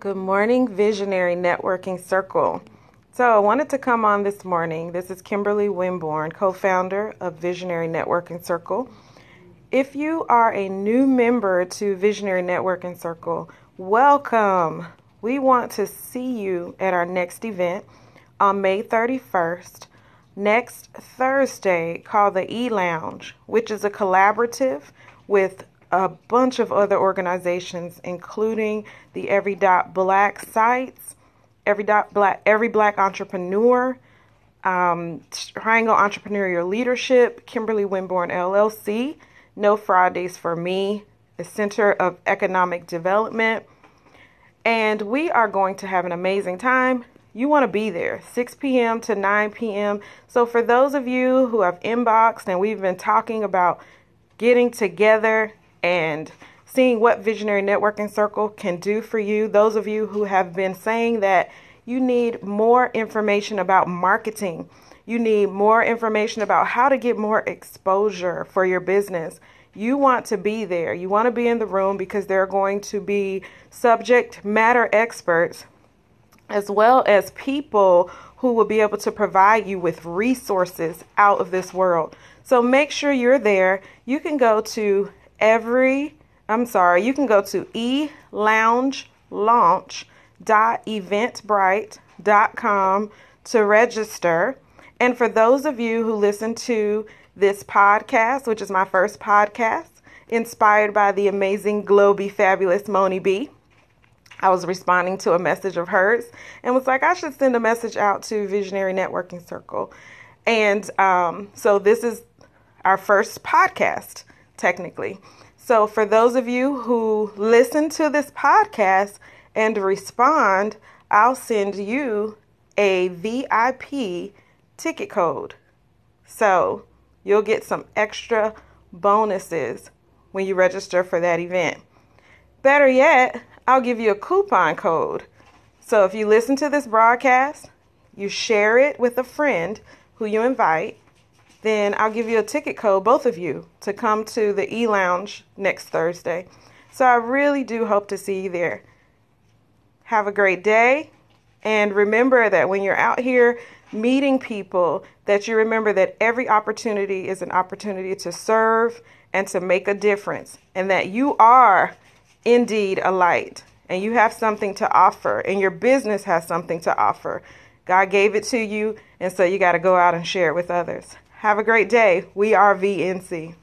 Good morning, Visionary Networking Circle. So, I wanted to come on this morning. This is Kimberly Winborn, co founder of Visionary Networking Circle. If you are a new member to Visionary Networking Circle, welcome. We want to see you at our next event on May 31st, next Thursday, called the E Lounge, which is a collaborative with a bunch of other organizations, including the Every Dot Black sites, Every Dot Black, Every Black Entrepreneur, um, Triangle Entrepreneurial Leadership, Kimberly Winborn LLC, No Fridays for Me, the Center of Economic Development, and we are going to have an amazing time. You want to be there 6 p.m. to 9 p.m. So, for those of you who have inboxed and we've been talking about getting together and seeing what Visionary Networking Circle can do for you. Those of you who have been saying that you need more information about marketing, you need more information about how to get more exposure for your business. You want to be there. You want to be in the room because there are going to be subject matter experts as well as people who will be able to provide you with resources out of this world. So make sure you're there. You can go to every, I'm sorry, you can go to eloungelaunch.eventbrite.com to register. And for those of you who listen to this podcast, which is my first podcast, inspired by the amazing, globy, fabulous Moni B. I was responding to a message of hers and was like, I should send a message out to Visionary Networking Circle. And um, so this is our first podcast technically. So, for those of you who listen to this podcast and respond, I'll send you a VIP ticket code. So, you'll get some extra bonuses when you register for that event. Better yet, I'll give you a coupon code. So, if you listen to this broadcast, you share it with a friend who you invite, then I'll give you a ticket code, both of you, to come to the E Lounge next Thursday. So I really do hope to see you there. Have a great day. And remember that when you're out here meeting people, that you remember that every opportunity is an opportunity to serve and to make a difference, and that you are indeed a light and you have something to offer, and your business has something to offer. God gave it to you, and so you got to go out and share it with others. Have a great day. We are VNC.